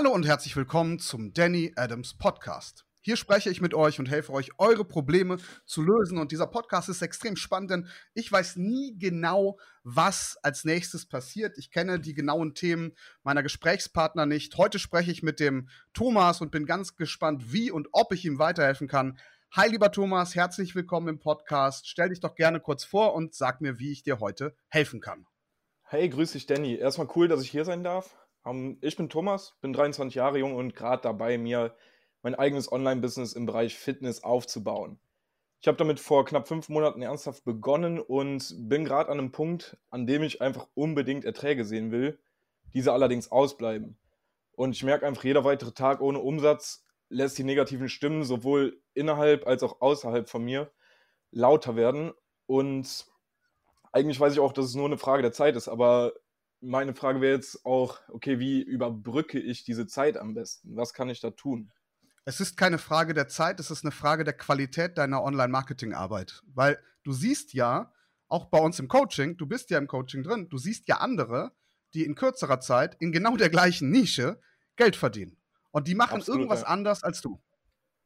Hallo und herzlich willkommen zum Danny Adams Podcast. Hier spreche ich mit euch und helfe euch, eure Probleme zu lösen. Und dieser Podcast ist extrem spannend, denn ich weiß nie genau, was als nächstes passiert. Ich kenne die genauen Themen meiner Gesprächspartner nicht. Heute spreche ich mit dem Thomas und bin ganz gespannt, wie und ob ich ihm weiterhelfen kann. Hi, lieber Thomas, herzlich willkommen im Podcast. Stell dich doch gerne kurz vor und sag mir, wie ich dir heute helfen kann. Hey, grüß dich, Danny. Erstmal cool, dass ich hier sein darf. Um, ich bin Thomas, bin 23 Jahre jung und gerade dabei, mir mein eigenes Online-Business im Bereich Fitness aufzubauen. Ich habe damit vor knapp fünf Monaten ernsthaft begonnen und bin gerade an einem Punkt, an dem ich einfach unbedingt Erträge sehen will, diese allerdings ausbleiben. Und ich merke einfach, jeder weitere Tag ohne Umsatz lässt die negativen Stimmen sowohl innerhalb als auch außerhalb von mir lauter werden. Und eigentlich weiß ich auch, dass es nur eine Frage der Zeit ist, aber meine Frage wäre jetzt auch, okay, wie überbrücke ich diese Zeit am besten? Was kann ich da tun? Es ist keine Frage der Zeit, es ist eine Frage der Qualität deiner Online-Marketing-Arbeit. Weil du siehst ja, auch bei uns im Coaching, du bist ja im Coaching drin, du siehst ja andere, die in kürzerer Zeit in genau der gleichen Nische Geld verdienen. Und die machen Absolut, irgendwas ja. anders als du.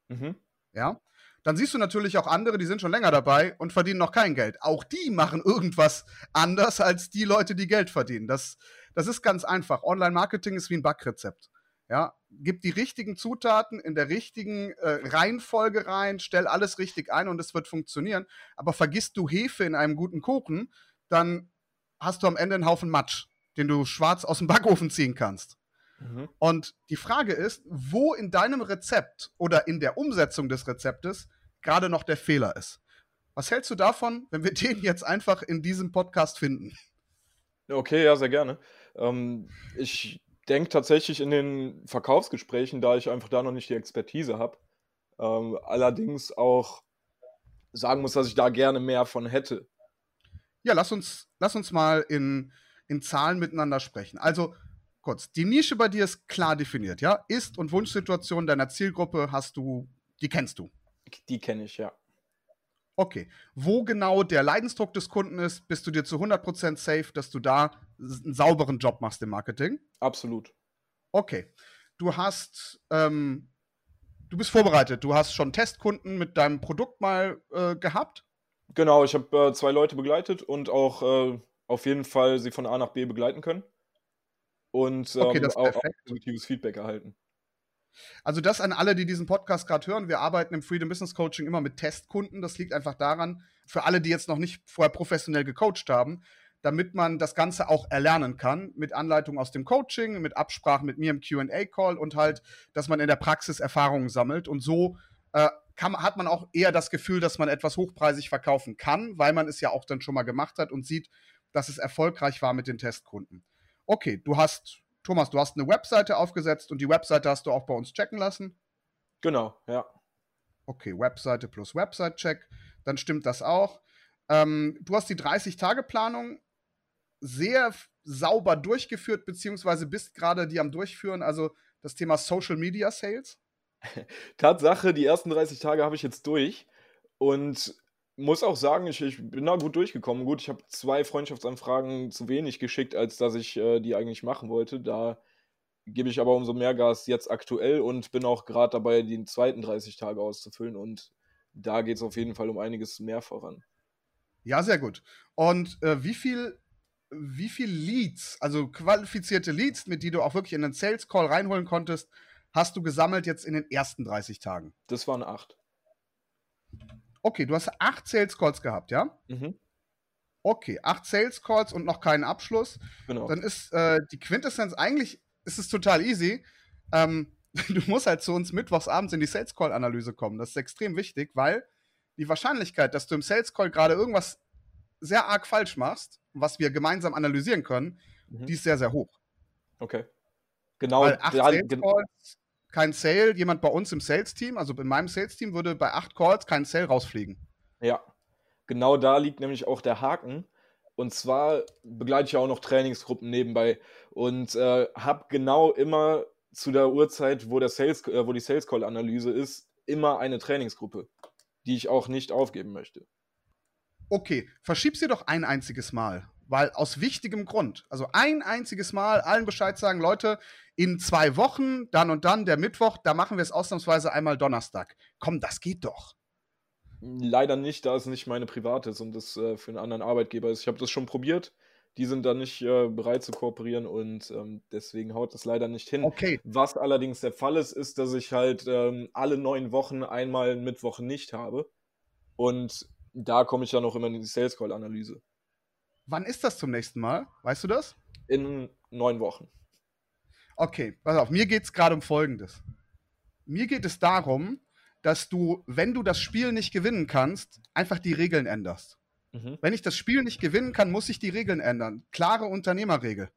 Mhm. Ja. Dann siehst du natürlich auch andere, die sind schon länger dabei und verdienen noch kein Geld. Auch die machen irgendwas anders als die Leute, die Geld verdienen. Das, das ist ganz einfach. Online-Marketing ist wie ein Backrezept. Ja, gib die richtigen Zutaten in der richtigen äh, Reihenfolge rein, stell alles richtig ein und es wird funktionieren. Aber vergisst du Hefe in einem guten Kuchen, dann hast du am Ende einen Haufen Matsch, den du schwarz aus dem Backofen ziehen kannst. Mhm. Und die Frage ist, wo in deinem Rezept oder in der Umsetzung des Rezeptes gerade noch der Fehler ist. Was hältst du davon, wenn wir den jetzt einfach in diesem Podcast finden? Okay, ja, sehr gerne. Ähm, ich denke tatsächlich in den Verkaufsgesprächen, da ich einfach da noch nicht die Expertise habe, ähm, allerdings auch sagen muss, dass ich da gerne mehr von hätte. Ja, lass uns, lass uns mal in, in Zahlen miteinander sprechen. Also kurz, die Nische bei dir ist klar definiert, ja? Ist- und Wunschsituation deiner Zielgruppe hast du, die kennst du. Die kenne ich, ja. Okay. Wo genau der Leidensdruck des Kunden ist, bist du dir zu 100% safe, dass du da einen sauberen Job machst im Marketing? Absolut. Okay. Du hast, ähm, du bist vorbereitet. Du hast schon Testkunden mit deinem Produkt mal äh, gehabt? Genau, ich habe äh, zwei Leute begleitet und auch äh, auf jeden Fall sie von A nach B begleiten können. Und ähm, okay, auch, auch positives Feedback erhalten. Also das an alle, die diesen Podcast gerade hören. Wir arbeiten im Freedom Business Coaching immer mit Testkunden. Das liegt einfach daran, für alle, die jetzt noch nicht vorher professionell gecoacht haben, damit man das Ganze auch erlernen kann, mit Anleitung aus dem Coaching, mit Absprachen mit mir im QA-Call und halt, dass man in der Praxis Erfahrungen sammelt. Und so äh, kann, hat man auch eher das Gefühl, dass man etwas hochpreisig verkaufen kann, weil man es ja auch dann schon mal gemacht hat und sieht, dass es erfolgreich war mit den Testkunden. Okay, du hast Thomas, du hast eine Webseite aufgesetzt und die Webseite hast du auch bei uns checken lassen? Genau, ja. Okay, Webseite plus Website-Check, dann stimmt das auch. Ähm, du hast die 30-Tage-Planung sehr sauber durchgeführt, beziehungsweise bist gerade die am Durchführen, also das Thema Social Media Sales? Tatsache, die ersten 30 Tage habe ich jetzt durch und muss auch sagen, ich, ich bin da gut durchgekommen. Gut, ich habe zwei Freundschaftsanfragen zu wenig geschickt, als dass ich äh, die eigentlich machen wollte. Da gebe ich aber umso mehr Gas jetzt aktuell und bin auch gerade dabei, die zweiten 30 Tage auszufüllen. Und da geht es auf jeden Fall um einiges mehr voran. Ja, sehr gut. Und äh, wie viel wie viel Leads, also qualifizierte Leads, mit die du auch wirklich in den Sales Call reinholen konntest, hast du gesammelt jetzt in den ersten 30 Tagen? Das waren acht. Okay, du hast acht Sales Calls gehabt, ja? Mhm. Okay, acht Sales Calls und noch keinen Abschluss. Genau. Dann ist äh, die Quintessenz eigentlich ist es total easy. Ähm, du musst halt zu uns mittwochs abends in die Sales Call Analyse kommen. Das ist extrem wichtig, weil die Wahrscheinlichkeit, dass du im Sales Call gerade irgendwas sehr arg falsch machst, was wir gemeinsam analysieren können, mhm. die ist sehr, sehr hoch. Okay. Genau. Weil acht Sales Calls kein Sale, jemand bei uns im Sales-Team, also in meinem Sales-Team, würde bei acht Calls kein Sale rausfliegen. Ja, genau da liegt nämlich auch der Haken. Und zwar begleite ich ja auch noch Trainingsgruppen nebenbei und äh, habe genau immer zu der Uhrzeit, wo, der Sales, äh, wo die Sales Call Analyse ist, immer eine Trainingsgruppe, die ich auch nicht aufgeben möchte. Okay, verschieb sie doch ein einziges Mal. Weil aus wichtigem Grund, also ein einziges Mal allen Bescheid sagen, Leute, in zwei Wochen, dann und dann, der Mittwoch, da machen wir es ausnahmsweise einmal Donnerstag. Komm, das geht doch. Leider nicht, da es nicht meine private ist und das äh, für einen anderen Arbeitgeber ist. Ich habe das schon probiert. Die sind da nicht äh, bereit zu kooperieren und ähm, deswegen haut das leider nicht hin. Okay. Was allerdings der Fall ist, ist, dass ich halt ähm, alle neun Wochen einmal einen Mittwoch nicht habe. Und da komme ich dann auch immer in die Sales Call Analyse. Wann ist das zum nächsten Mal? Weißt du das? In neun Wochen. Okay, pass auf, mir geht es gerade um Folgendes. Mir geht es darum, dass du, wenn du das Spiel nicht gewinnen kannst, einfach die Regeln änderst. Mhm. Wenn ich das Spiel nicht gewinnen kann, muss ich die Regeln ändern. Klare Unternehmerregel.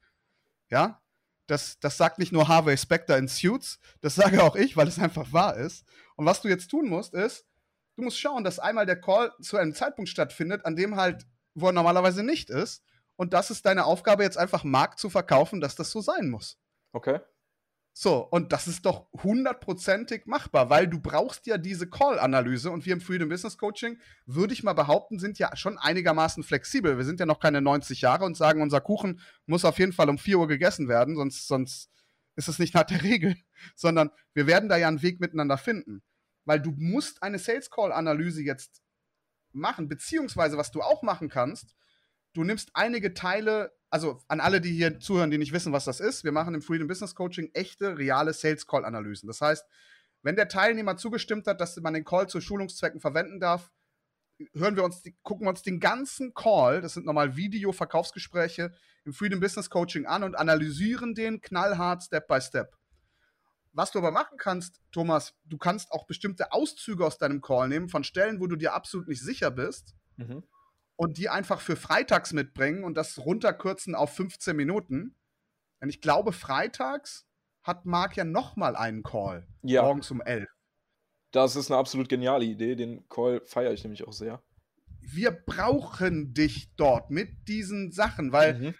Ja? Das, das sagt nicht nur Harvey Specter in Suits, das sage auch ich, weil es einfach wahr ist. Und was du jetzt tun musst, ist, du musst schauen, dass einmal der Call zu einem Zeitpunkt stattfindet, an dem halt, wo er normalerweise nicht ist. Und das ist deine Aufgabe, jetzt einfach Markt zu verkaufen, dass das so sein muss. Okay. So, und das ist doch hundertprozentig machbar, weil du brauchst ja diese Call-Analyse und wir im Freedom Business Coaching, würde ich mal behaupten, sind ja schon einigermaßen flexibel. Wir sind ja noch keine 90 Jahre und sagen, unser Kuchen muss auf jeden Fall um 4 Uhr gegessen werden, sonst, sonst ist es nicht nach der Regel, sondern wir werden da ja einen Weg miteinander finden. Weil du musst eine Sales Call-Analyse jetzt machen, beziehungsweise was du auch machen kannst, du nimmst einige Teile also an alle, die hier zuhören, die nicht wissen, was das ist, wir machen im Freedom Business Coaching echte, reale Sales Call Analysen. Das heißt, wenn der Teilnehmer zugestimmt hat, dass man den Call zu Schulungszwecken verwenden darf, hören wir uns, gucken wir uns den ganzen Call, das sind normal Video-Verkaufsgespräche im Freedom Business Coaching an und analysieren den knallhart Step by Step. Was du aber machen kannst, Thomas, du kannst auch bestimmte Auszüge aus deinem Call nehmen von Stellen, wo du dir absolut nicht sicher bist. Mhm und die einfach für freitags mitbringen und das runterkürzen auf 15 Minuten. Denn ich glaube, freitags hat Marc ja noch mal einen Call. Ja. Morgens um 11. Das ist eine absolut geniale Idee. Den Call feiere ich nämlich auch sehr. Wir brauchen dich dort mit diesen Sachen, weil mhm.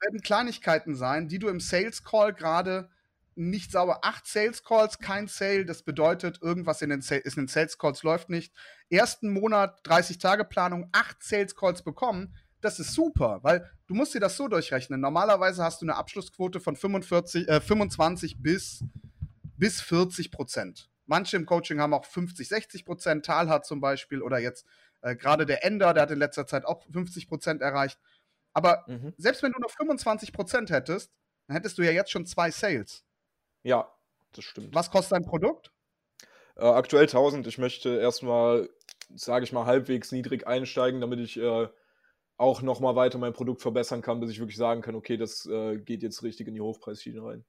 werden Kleinigkeiten sein, die du im Sales Call gerade nicht sauber. Acht Sales Calls, kein Sale. Das bedeutet, irgendwas in den, in den Sales Calls läuft nicht. Ersten Monat 30 Tage Planung, acht Sales Calls bekommen. Das ist super, weil du musst dir das so durchrechnen. Normalerweise hast du eine Abschlussquote von 45, äh, 25 bis, bis 40 Prozent. Manche im Coaching haben auch 50, 60 Prozent. Tal hat zum Beispiel oder jetzt äh, gerade der Ender, der hat in letzter Zeit auch 50 Prozent erreicht. Aber mhm. selbst wenn du nur 25 Prozent hättest, dann hättest du ja jetzt schon zwei Sales. Ja, das stimmt. Was kostet dein Produkt? Äh, aktuell 1000. Ich möchte erstmal, sage ich mal, halbwegs niedrig einsteigen, damit ich äh, auch nochmal weiter mein Produkt verbessern kann, bis ich wirklich sagen kann, okay, das äh, geht jetzt richtig in die Hochpreisschiene rein.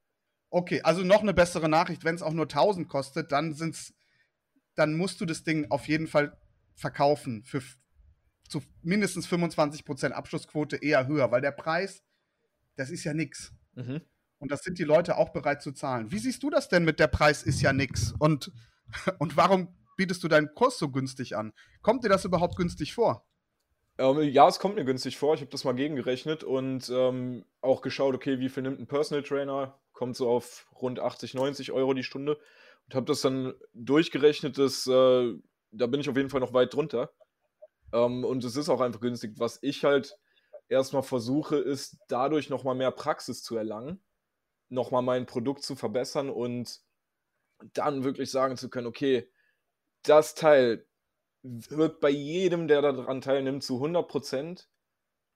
Okay, also noch eine bessere Nachricht, wenn es auch nur 1000 kostet, dann sind's, dann musst du das Ding auf jeden Fall verkaufen für zu mindestens 25% Abschlussquote eher höher, weil der Preis, das ist ja nix. Mhm. Und das sind die Leute auch bereit zu zahlen. Wie siehst du das denn mit der Preis ist ja nix? Und, und warum bietest du deinen Kurs so günstig an? Kommt dir das überhaupt günstig vor? Ähm, ja, es kommt mir günstig vor. Ich habe das mal gegengerechnet und ähm, auch geschaut, okay, wie viel nimmt ein Personal Trainer? Kommt so auf rund 80, 90 Euro die Stunde. Und habe das dann durchgerechnet, dass, äh, da bin ich auf jeden Fall noch weit drunter. Ähm, und es ist auch einfach günstig. Was ich halt erstmal versuche, ist dadurch nochmal mehr Praxis zu erlangen nochmal mein Produkt zu verbessern und dann wirklich sagen zu können, okay, das Teil wirkt bei jedem, der daran teilnimmt, zu 100 Prozent.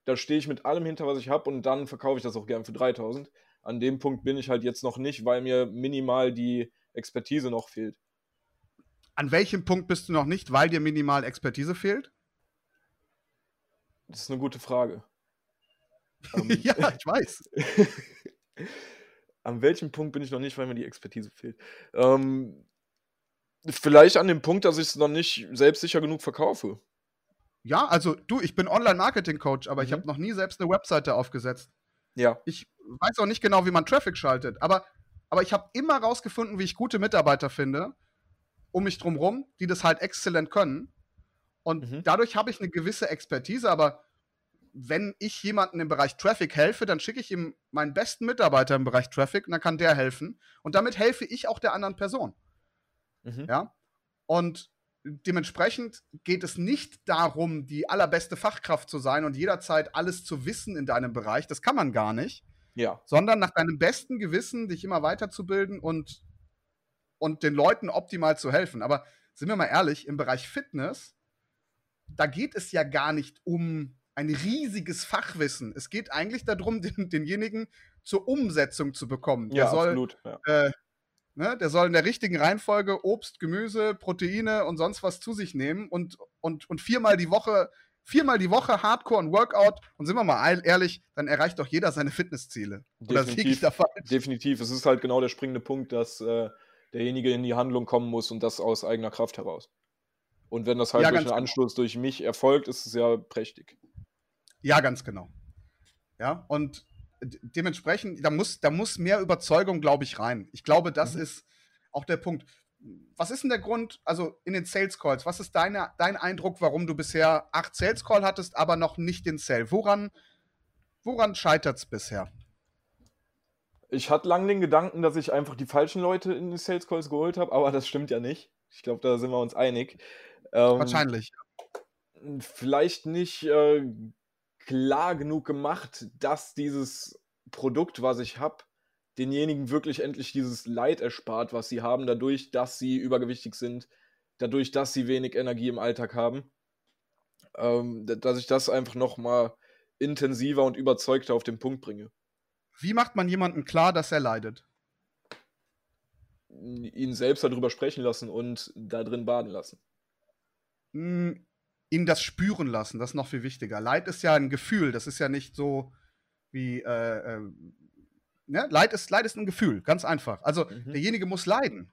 Da stehe ich mit allem hinter, was ich habe und dann verkaufe ich das auch gern für 3000. An dem Punkt bin ich halt jetzt noch nicht, weil mir minimal die Expertise noch fehlt. An welchem Punkt bist du noch nicht, weil dir minimal Expertise fehlt? Das ist eine gute Frage. ja, ich weiß. an welchem Punkt bin ich noch nicht, weil mir die Expertise fehlt? Ähm, vielleicht an dem Punkt, dass ich es noch nicht selbstsicher genug verkaufe. Ja, also du, ich bin Online-Marketing-Coach, aber mhm. ich habe noch nie selbst eine Webseite aufgesetzt. Ja. Ich weiß auch nicht genau, wie man Traffic schaltet, aber, aber ich habe immer rausgefunden, wie ich gute Mitarbeiter finde, um mich drumherum, die das halt exzellent können. Und mhm. dadurch habe ich eine gewisse Expertise, aber wenn ich jemanden im Bereich Traffic helfe, dann schicke ich ihm meinen besten Mitarbeiter im Bereich Traffic und dann kann der helfen. Und damit helfe ich auch der anderen Person. Mhm. Ja. Und dementsprechend geht es nicht darum, die allerbeste Fachkraft zu sein und jederzeit alles zu wissen in deinem Bereich. Das kann man gar nicht. Ja. Sondern nach deinem besten Gewissen dich immer weiterzubilden und, und den Leuten optimal zu helfen. Aber sind wir mal ehrlich, im Bereich Fitness, da geht es ja gar nicht um ein riesiges Fachwissen. Es geht eigentlich darum, den, denjenigen zur Umsetzung zu bekommen. Ja, der soll, absolut. Ja. Äh, ne, der soll in der richtigen Reihenfolge Obst, Gemüse, Proteine und sonst was zu sich nehmen und, und, und viermal die Woche, viermal die Woche Hardcore und Workout. Und sind wir mal ehrlich, dann erreicht doch jeder seine Fitnessziele. Definitiv. Definitiv. Es ist halt genau der springende Punkt, dass äh, derjenige in die Handlung kommen muss und das aus eigener Kraft heraus. Und wenn das halt Ja, durch einen genau. Anschluss durch mich erfolgt, ist es ja prächtig. Ja, ganz genau. Ja, und dementsprechend, da muss, da muss mehr Überzeugung, glaube ich, rein. Ich glaube, das Mhm. ist auch der Punkt. Was ist denn der Grund, also in den Sales Calls, was ist deine, dein Eindruck, warum du bisher acht Sales Call hattest, aber noch nicht den Sale? Woran, woran scheitert es bisher? Ich hatte lange den Gedanken, dass ich einfach die falschen Leute in die Sales Calls geholt habe, aber das stimmt ja nicht. Ich glaube, da sind wir uns einig. Ähm, Wahrscheinlich. vielleicht nicht äh, klar genug gemacht, dass dieses Produkt, was ich habe, denjenigen wirklich endlich dieses Leid erspart, was sie haben, dadurch, dass sie übergewichtig sind, dadurch, dass sie wenig Energie im Alltag haben. Ähm, dass ich das einfach noch mal intensiver und überzeugter auf den Punkt bringe. Wie macht man jemandem klar, dass er leidet? Ihn selbst darüber sprechen lassen und da drin baden lassen. Ihn das spüren lassen, das ist noch viel wichtiger. Leid ist ja ein Gefühl, das ist ja nicht so wie, äh, äh, ne? Leid, ist, Leid ist ein Gefühl, ganz einfach. Also Mhm. derjenige muss leiden.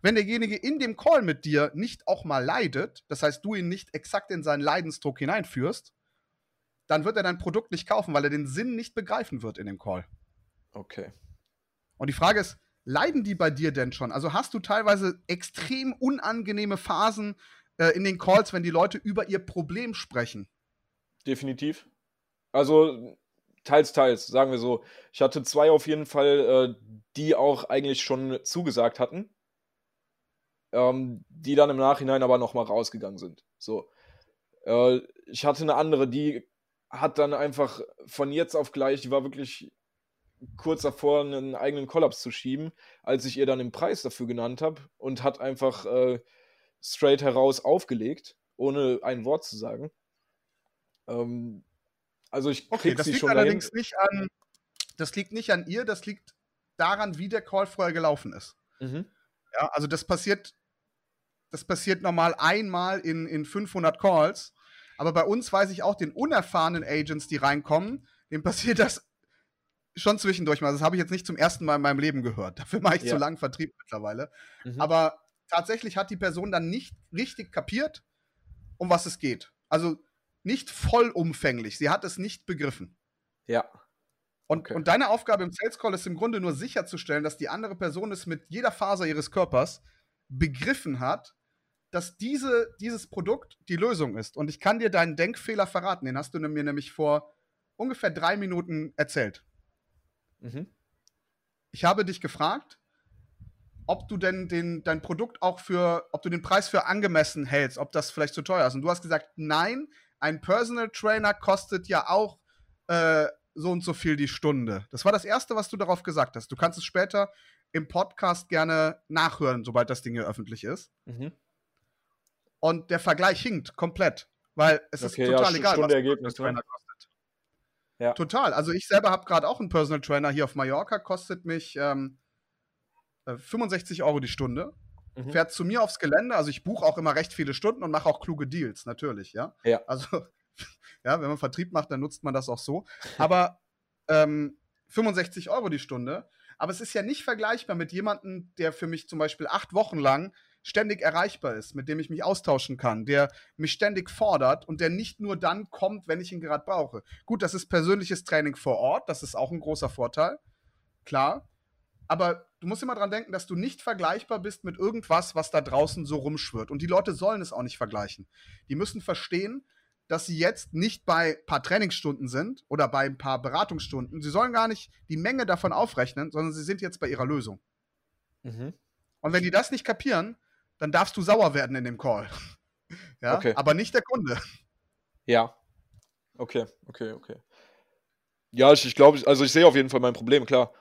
Wenn derjenige in dem Call mit dir nicht auch mal leidet, das heißt, du ihn nicht exakt in seinen Leidensdruck hineinführst, dann wird er dein Produkt nicht kaufen, weil er den Sinn nicht begreifen wird in dem Call. Okay. Und die Frage ist, leiden die bei dir denn schon? Also hast du teilweise extrem unangenehme Phasen äh, in den Calls, wenn die Leute über ihr Problem sprechen? Definitiv. Also teils, teils, sagen wir so. Ich hatte zwei auf jeden Fall, äh, die auch eigentlich schon zugesagt hatten, ähm, die dann im Nachhinein aber nochmal rausgegangen sind. So. Äh, ich hatte eine andere, die hat dann einfach von jetzt auf gleich, die war wirklich kurz davor, einen eigenen Kollaps zu schieben, als ich ihr dann den Preis dafür genannt habe und hat einfach äh, straight heraus aufgelegt, ohne ein Wort zu sagen. Ähm, also ich Okay, das sie liegt dahin. allerdings nicht an, das liegt nicht an ihr, das liegt daran, wie der Call vorher gelaufen ist. Mhm. Ja, also das passiert, das passiert normal einmal in, in 500 Calls. Aber bei uns weiß ich auch, den unerfahrenen Agents, die reinkommen, dem passiert das schon zwischendurch mal. Das habe ich jetzt nicht zum ersten Mal in meinem Leben gehört. Dafür mache ich Ja. zu lange Vertrieb mittlerweile. Mhm. Aber tatsächlich hat die Person dann nicht richtig kapiert, um was es geht. Also nicht vollumfänglich. Sie hat es nicht begriffen. ja. Und, Okay. und deine Aufgabe im Sales Call ist im Grunde nur sicherzustellen, dass die andere Person es mit jeder Faser ihres Körpers begriffen hat, dass diese, dieses Produkt die Lösung ist. Und ich kann dir deinen Denkfehler verraten. Den hast du mir nämlich vor ungefähr drei Minuten erzählt. Mhm. Ich habe dich gefragt, ob du denn den, dein Produkt auch für, ob du den Preis für angemessen hältst, ob das vielleicht zu teuer ist. Und du hast gesagt, nein, ein Personal Trainer kostet ja auch äh, so und so viel die Stunde. Das war das Erste, was du darauf gesagt hast. Du kannst es später im Podcast gerne nachhören, sobald das Ding hier öffentlich ist. Mhm. Und der Vergleich hinkt komplett, weil es Okay, ist ja, total Sch- egal, Stunde was ein Ergebnis, Personal ne? Trainer kostet. Ja. Total. Also ich selber habe gerade auch einen Personal Trainer hier auf Mallorca, kostet mich ähm, äh, 65 Euro die Stunde. Mhm. Fährt zu mir aufs Gelände, also ich buche auch immer recht viele Stunden und mache auch kluge Deals, natürlich, ja. Ja. Also, ja, wenn man Vertrieb macht, dann nutzt man das auch so. Aber ähm, 65 Euro die Stunde. Aber es ist ja nicht vergleichbar mit jemandem, der für mich zum Beispiel acht Wochen lang ständig erreichbar ist, mit dem ich mich austauschen kann, der mich ständig fordert und der nicht nur dann kommt, wenn ich ihn gerade brauche. Gut, das ist persönliches Training vor Ort, das ist auch ein großer Vorteil, klar. Aber du musst immer dran denken, dass du nicht vergleichbar bist mit irgendwas, was da draußen so rumschwirrt. Und die Leute sollen es auch nicht vergleichen. Die müssen verstehen, dass sie jetzt nicht bei ein paar Trainingsstunden sind oder bei ein paar Beratungsstunden. Sie sollen gar nicht die Menge davon aufrechnen, sondern sie sind jetzt bei ihrer Lösung. Mhm. Und wenn die das nicht kapieren, dann darfst du sauer werden in dem Call. ja, Okay. aber nicht der Kunde. Ja. Okay, okay, okay. Ja, ich, ich glaube, also ich sehe auf jeden Fall mein Problem, klar.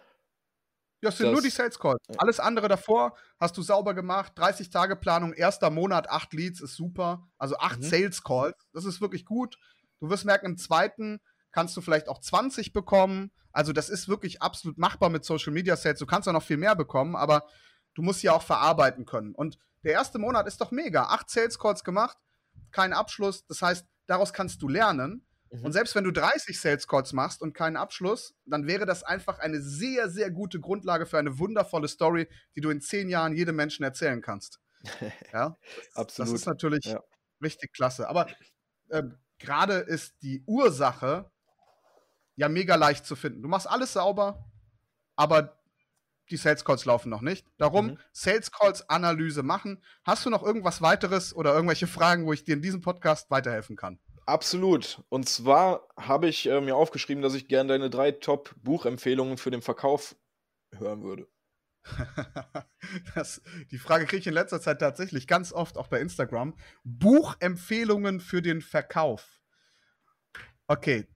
Ja, es sind Das- nur die Sales Calls. Alles andere davor hast du sauber gemacht. 30 Tage Planung, erster Monat, acht Leads ist super. Also acht Mhm. Sales Calls. Das ist wirklich gut. Du wirst merken, im zweiten kannst du vielleicht auch 20 bekommen. Also das ist wirklich absolut machbar mit Social Media Sales. Du kannst auch noch viel mehr bekommen, aber du musst ja auch verarbeiten können. Und der erste Monat ist doch mega. Acht Sales Calls gemacht, kein Abschluss. Das heißt, daraus kannst du lernen. Mhm. Und selbst wenn du 30 Sales Calls machst und keinen Abschluss, dann wäre das einfach eine sehr, sehr gute Grundlage für eine wundervolle Story, die du in zehn Jahren jedem Menschen erzählen kannst. Ja, Absolut, Das ist natürlich ja. richtig klasse. Aber ähm, gerade ist die Ursache ja mega leicht zu finden. Du machst alles sauber, aber die Sales Calls laufen noch nicht. Darum Mhm. Sales Calls Analyse machen. Hast du noch irgendwas weiteres oder irgendwelche Fragen, wo ich dir in diesem Podcast weiterhelfen kann? Absolut. Und zwar habe ich äh, mir aufgeschrieben, dass ich gerne deine drei Top-Buchempfehlungen für den Verkauf hören würde. Das, die Frage kriege ich in letzter Zeit tatsächlich ganz oft, auch bei Instagram. Buchempfehlungen für den Verkauf. Okay,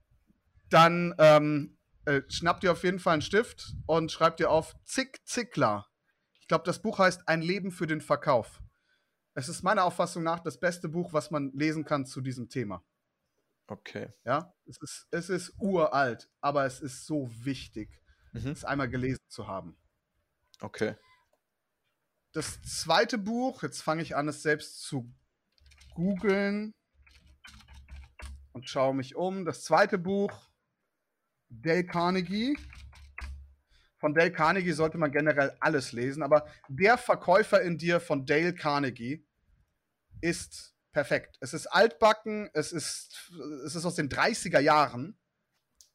dann ähm, äh, schnapp dir auf jeden Fall einen Stift und schreib dir auf Zick Zickler. Ich glaube, das Buch heißt Ein Leben für den Verkauf. Es ist meiner Auffassung nach das beste Buch, was man lesen kann zu diesem Thema. Okay. Ja, es ist, es ist uralt, aber es ist so wichtig, Mhm. es einmal gelesen zu haben. Okay. das zweite Buch, jetzt fange ich an, es selbst zu googeln und schaue mich um. Das zweite Buch, Dale Carnegie. Von Dale Carnegie sollte man generell alles lesen, aber Der Verkäufer in dir von Dale Carnegie ist perfekt. Es ist altbacken, es ist, es ist aus den 30er Jahren,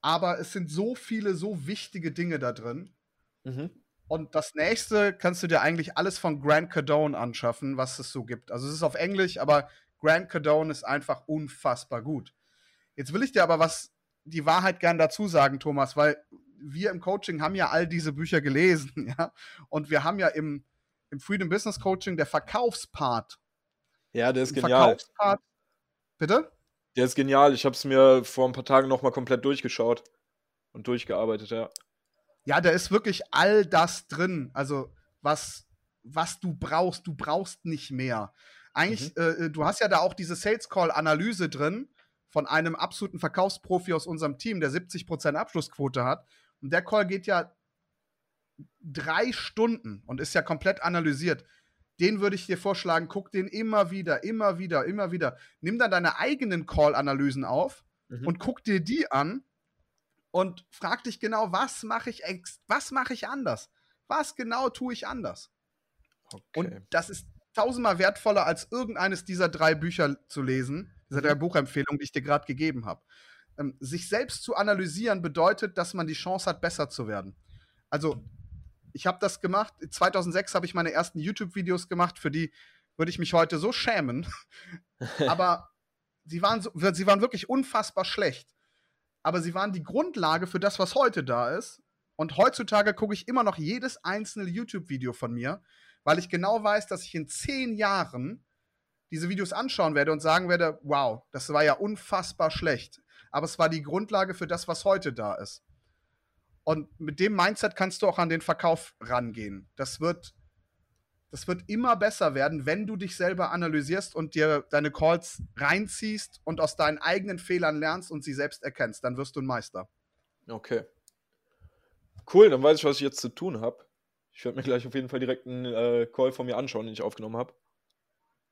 aber es sind so viele, so wichtige Dinge da drin. Mhm. Und das nächste kannst du dir eigentlich alles von Grant Cardone anschaffen, was es so gibt. Also es ist auf Englisch, aber Grant Cardone ist einfach unfassbar gut. Jetzt will ich dir aber was, die Wahrheit gern dazu sagen, Thomas, weil wir im Coaching haben ja all diese Bücher gelesen, ja. Und wir haben ja im, im Freedom Business Coaching der Verkaufspart. Ja, der ist genial. Verkaufspart. Bitte? Der ist genial. Ich habe es mir vor ein paar Tagen nochmal komplett durchgeschaut und durchgearbeitet, ja. Ja, da ist wirklich all das drin. Also, was, was du brauchst, du brauchst nicht mehr. Eigentlich, äh, du hast ja da auch diese Sales Call-Analyse drin von einem absoluten Verkaufsprofi aus unserem Team, der 70% Abschlussquote hat. Und der Call geht ja drei Stunden und ist ja komplett analysiert. Den würde ich dir vorschlagen, guck den immer wieder, immer wieder, immer wieder. Nimm dann deine eigenen Call-Analysen auf Mhm. und guck dir die an und frag dich genau, was mache ich was mache ich anders? Was genau tue ich anders? Okay. Und das ist tausendmal wertvoller als irgendeines dieser drei Bücher zu lesen, dieser Mhm. drei Buchempfehlungen, die ich dir gerade gegeben habe. Ähm, sich selbst zu analysieren bedeutet, dass man die Chance hat, besser zu werden. Also, ich habe das gemacht. 2006 habe ich meine ersten YouTube-Videos gemacht, für die würde ich mich heute so schämen. Aber sie waren, so, sie waren wirklich unfassbar schlecht. Aber sie waren die Grundlage für das, was heute da ist. Und heutzutage gucke ich immer noch jedes einzelne YouTube-Video von mir, weil ich genau weiß, dass ich in zehn Jahren diese Videos anschauen werde und sagen werde, wow, das war ja unfassbar schlecht. Aber es war die Grundlage für das, was heute da ist. Und mit dem Mindset kannst du auch an den Verkauf rangehen. Das wird, das wird immer besser werden, wenn du dich selber analysierst und dir deine Calls reinziehst und aus deinen eigenen Fehlern lernst und sie selbst erkennst. Dann wirst du ein Meister. Okay. Cool, dann weiß ich, was ich jetzt zu tun habe. Ich werde mir gleich auf jeden Fall direkt einen äh, Call von mir anschauen, den ich aufgenommen habe.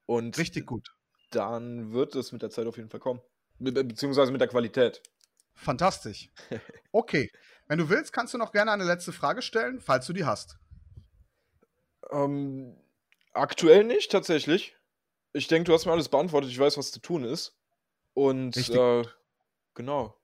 Und Richtig gut. dann wird es mit der Zeit auf jeden Fall kommen. Be be- beziehungsweise mit der Qualität. Fantastisch. Okay. Wenn du willst, kannst du noch gerne eine letzte Frage stellen, falls du die hast. Ähm, aktuell nicht, tatsächlich. Ich denke, du hast mir alles beantwortet. Ich weiß, was zu tun ist. Und äh, genau.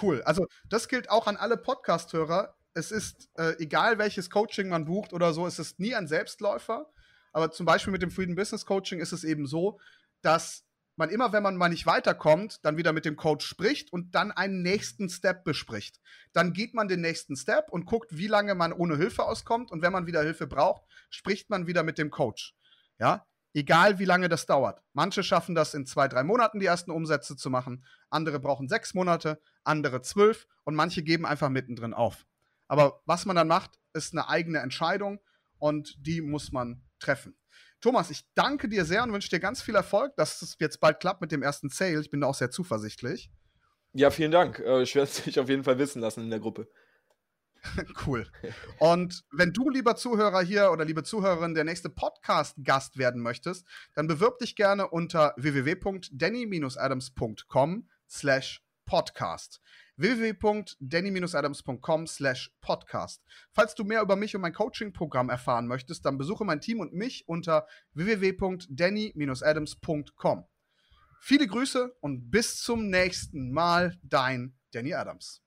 Cool. Also, das gilt auch an alle Podcast-Hörer. Es ist äh, egal, welches Coaching man bucht oder so, es ist nie ein Selbstläufer. Aber zum Beispiel mit dem Freedom Business Coaching ist es eben so, dass man immer, wenn man mal nicht weiterkommt, dann wieder mit dem Coach spricht und dann einen nächsten Step bespricht. Dann geht man den nächsten Step und guckt, wie lange man ohne Hilfe auskommt. Und wenn man wieder Hilfe braucht, spricht man wieder mit dem Coach. Ja, egal wie lange das dauert. Manche schaffen das in zwei, drei Monaten, die ersten Umsätze zu machen. Andere brauchen sechs Monate, andere zwölf und manche geben einfach mittendrin auf. Aber was man dann macht, ist eine eigene Entscheidung und die muss man treffen. Thomas, ich danke dir sehr und wünsche dir ganz viel Erfolg, dass es jetzt bald klappt mit dem ersten Sale. Ich bin da auch sehr zuversichtlich. Ja, vielen Dank. Äh, ich werde es dich auf jeden Fall wissen lassen in der Gruppe. cool. Und wenn du, lieber Zuhörer hier oder liebe Zuhörerin, der nächste Podcast-Gast werden möchtest, dann bewirb dich gerne unter www.danny-adams.com slash podcast www.danny-adams.com slash podcast. Falls du mehr über mich und mein Coaching-Programm erfahren möchtest, dann besuche mein Team und mich unter www.danny-adams.com. Viele Grüße und bis zum nächsten Mal, dein Danny Adams.